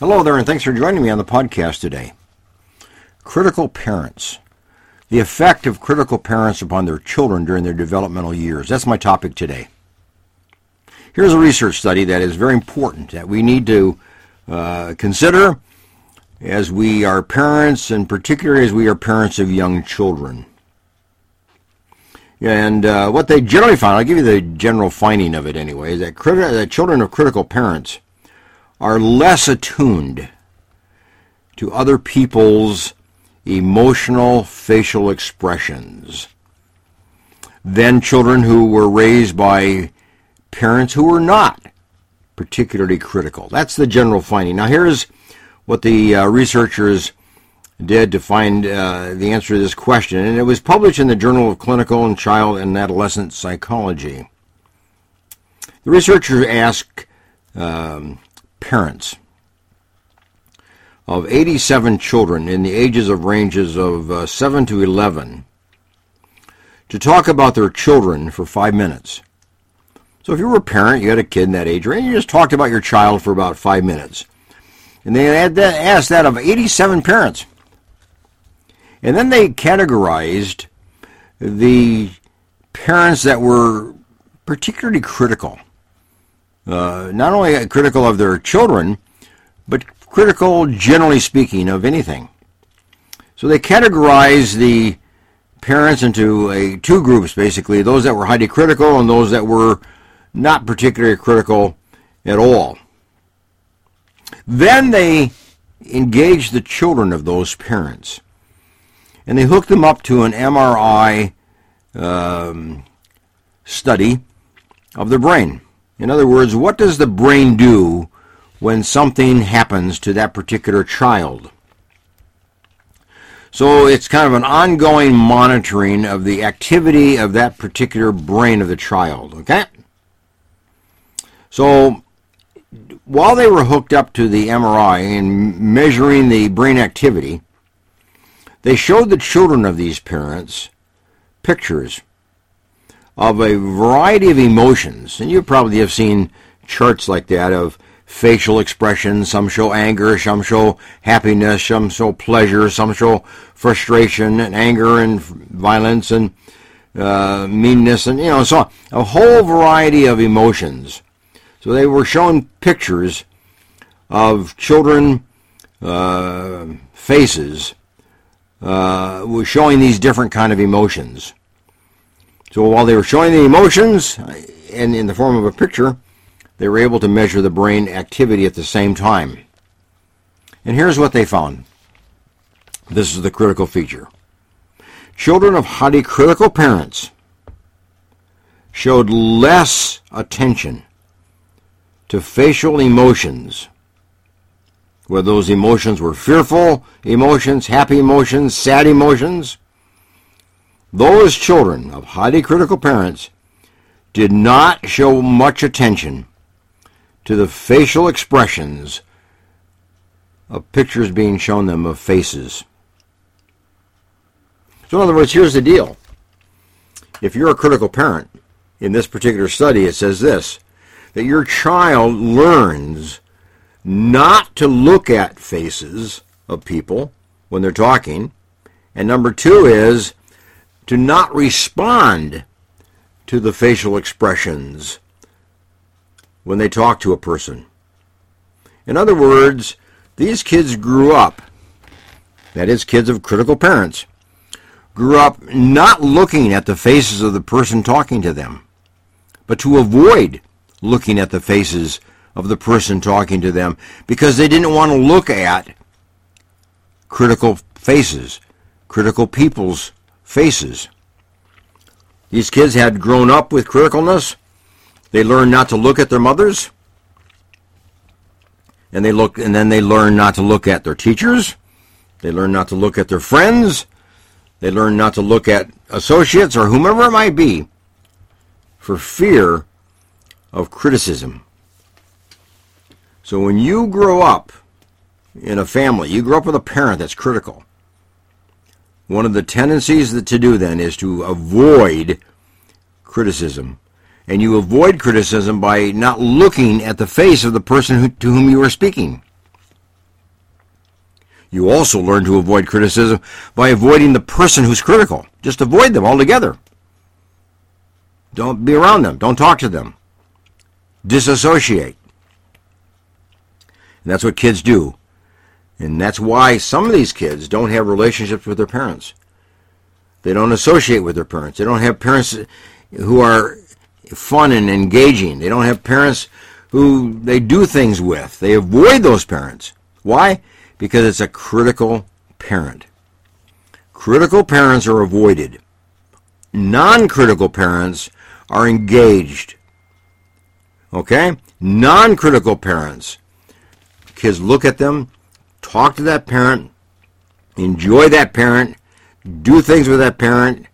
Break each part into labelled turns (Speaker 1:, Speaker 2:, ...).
Speaker 1: Hello there, and thanks for joining me on the podcast today. Critical parents. The effect of critical parents upon their children during their developmental years. That's my topic today. Here's a research study that is very important that we need to uh, consider as we are parents, and particularly as we are parents of young children. And uh, what they generally found, I'll give you the general finding of it anyway, is that, that children of critical parents are less attuned to other people's emotional facial expressions than children who were raised by parents who were not particularly critical. That's the general finding. Now, here's what the uh, researchers did to find uh, the answer to this question, and it was published in the Journal of Clinical and Child and Adolescent Psychology. The researchers asked um, parents of 87 children in the ages of ranges of uh, 7 to 11 to talk about their children for five minutes. So if you were a parent, you had a kid in that age range, you just talked about your child for about five minutes. And they had that, asked that of 87 parents. And then they categorized the parents that were particularly critical. Uh, not only critical of their children, but critical, generally speaking, of anything. So they categorized the parents into a, two groups, basically those that were highly critical and those that were not particularly critical at all. Then they engaged the children of those parents and they hooked them up to an MRI um, study of the brain. In other words, what does the brain do when something happens to that particular child? So it's kind of an ongoing monitoring of the activity of that particular brain of the child, okay? So while they were hooked up to the MRI and measuring the brain activity, they showed the children of these parents pictures of a variety of emotions, and you probably have seen charts like that of facial expressions. Some show anger, some show happiness, some show pleasure, some show frustration and anger and violence and uh, meanness, and you know, so on. A whole variety of emotions. So they were shown pictures of children uh, faces uh, showing these different kind of emotions. So while they were showing the emotions uh, and in the form of a picture, they were able to measure the brain activity at the same time. And here's what they found. This is the critical feature. Children of highly critical parents showed less attention to facial emotions whether those emotions were fearful emotions, happy emotions, sad emotions. Those children of highly critical parents did not show much attention to the facial expressions of pictures being shown them of faces. So, in other words, here's the deal. If you're a critical parent, in this particular study, it says this that your child learns not to look at faces of people when they're talking. And number two is to not respond to the facial expressions when they talk to a person. In other words, these kids grew up, that is, kids of critical parents, grew up not looking at the faces of the person talking to them, but to avoid looking at the faces of the person talking to them because they didn't want to look at critical faces, critical people's faces. These kids had grown up with criticalness. They learned not to look at their mothers. And they look and then they learn not to look at their teachers. They learn not to look at their friends. They learn not to look at associates or whomever it might be for fear of criticism. So when you grow up in a family, you grow up with a parent that's critical. One of the tendencies to do then is to avoid criticism. And you avoid criticism by not looking at the face of the person who, to whom you are speaking. You also learn to avoid criticism by avoiding the person who's critical. Just avoid them altogether. Don't be around them. Don't talk to them. Disassociate. And that's what kids do. And that's why some of these kids don't have relationships with their parents. They don't associate with their parents. They don't have parents who are fun and engaging. They don't have parents who they do things with. They avoid those parents. Why? Because it's a critical parent. Critical parents are avoided. Non-critical parents are engaged. Okay? Non-critical parents. Kids look at them, talk to that parent, enjoy that parent, do things with that parent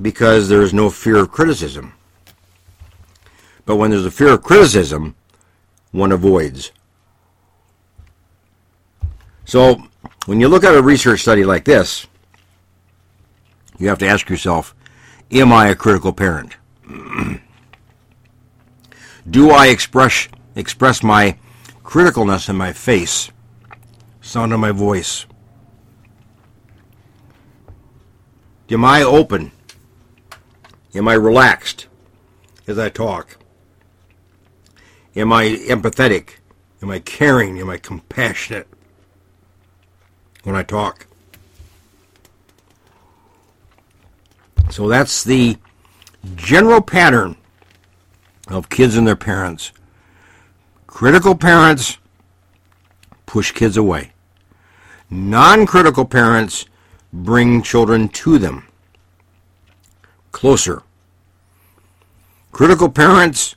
Speaker 1: because there's no fear of criticism. But when there's a fear of criticism, one avoids. So when you look at a research study like this, you have to ask yourself, am I a critical parent? Do I express express my criticalness in my face, sound of my voice? Am I open? Am I relaxed as I talk? Am I empathetic? Am I caring? Am I compassionate when I talk? So that's the general pattern of kids and their parents. Critical parents push kids away. Non-critical parents bring children to them. Closer. Critical parents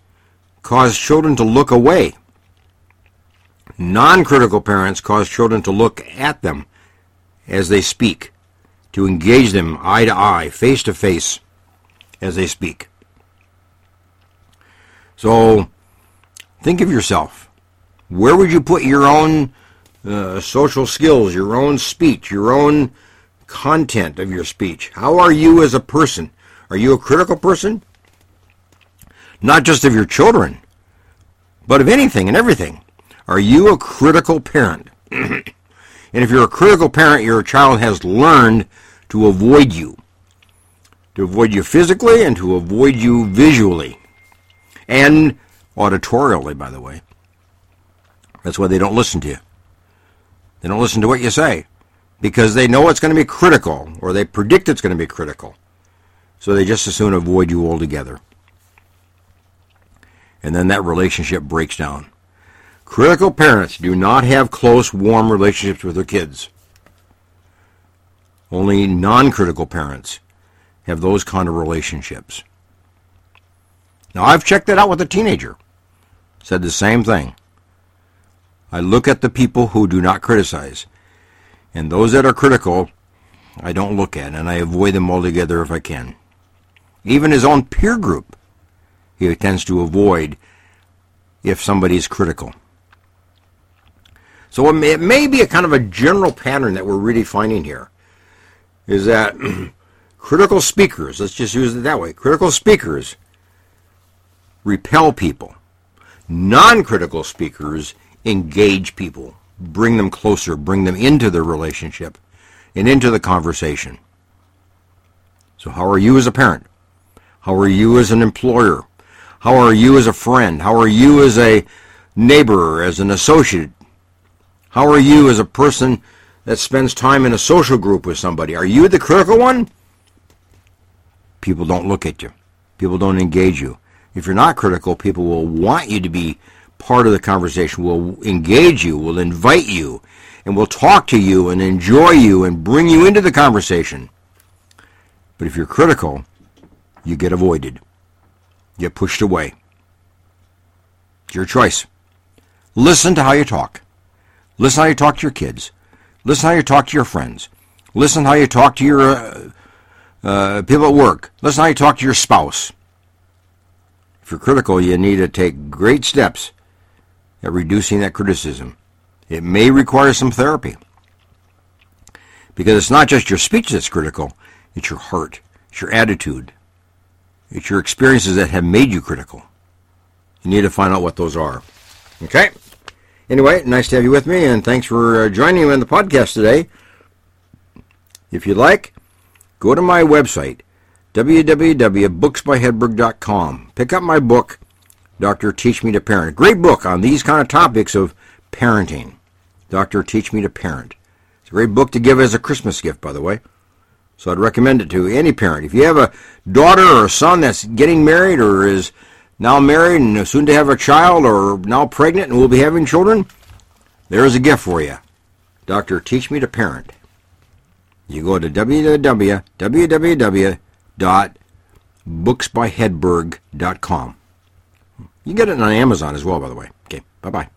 Speaker 1: cause children to look away. Non-critical parents cause children to look at them as they speak, to engage them eye to eye, face to face as they speak. So think of yourself. Where would you put your own uh, social skills, your own speech, your own content of your speech? How are you as a person? Are you a critical person? not just of your children, but of anything and everything. Are you a critical parent? and if you're a critical parent, your child has learned to avoid you. To avoid you physically and to avoid you visually. And auditorially, by the way. That's why they don't listen to you. They don't listen to what you say because they know it's going to be critical or they predict it's going to be critical. So they just as soon avoid you altogether and then that relationship breaks down. Critical parents do not have close, warm relationships with their kids. Only non-critical parents have those kind of relationships. Now, I've checked that out with a teenager. Said the same thing. I look at the people who do not criticize. And those that are critical, I don't look at, and I avoid them altogether if I can. Even his own peer group he tends to avoid if somebody is critical. So it may, it may be a kind of a general pattern that we're really finding here, is that critical speakers, let's just use it that way, critical speakers repel people. Non-critical speakers engage people, bring them closer, bring them into the relationship and into the conversation. So how are you as a parent? How are you as an employer? How are you as a friend? How are you as a neighbor, as an associate? How are you as a person that spends time in a social group with somebody? Are you the critical one? People don't look at you. People don't engage you. If you're not critical, people will want you to be part of the conversation, will engage you, will invite you, and will talk to you and enjoy you and bring you into the conversation. But if you're critical, you get avoided you get pushed away. It's your choice. Listen to how you talk. Listen how you talk to your kids. Listen how you talk to your friends. Listen how you talk to your uh, uh, people at work. Listen how you talk to your spouse. If you're critical, you need to take great steps at reducing that criticism. It may require some therapy. Because it's not just your speech that's critical, it's your heart, it's your attitude, it's your experiences that have made you critical. You need to find out what those are. Okay? Anyway, nice to have you with me, and thanks for uh, joining me on the podcast today. If you'd like, go to my website, www.booksbyhedberg.com. Pick up my book, Doctor Teach Me to Parent. Great book on these kind of topics of parenting. Doctor Teach Me to Parent. It's a great book to give as a Christmas gift, by the way. So I'd recommend it to any parent. If you have a daughter or a son that's getting married or is now married and soon to have a child or now pregnant and will be having children, there is a gift for you. Doctor, teach me to parent. You go to www.booksbyhedberg.com. You can get it on Amazon as well, by the way. Okay, bye-bye.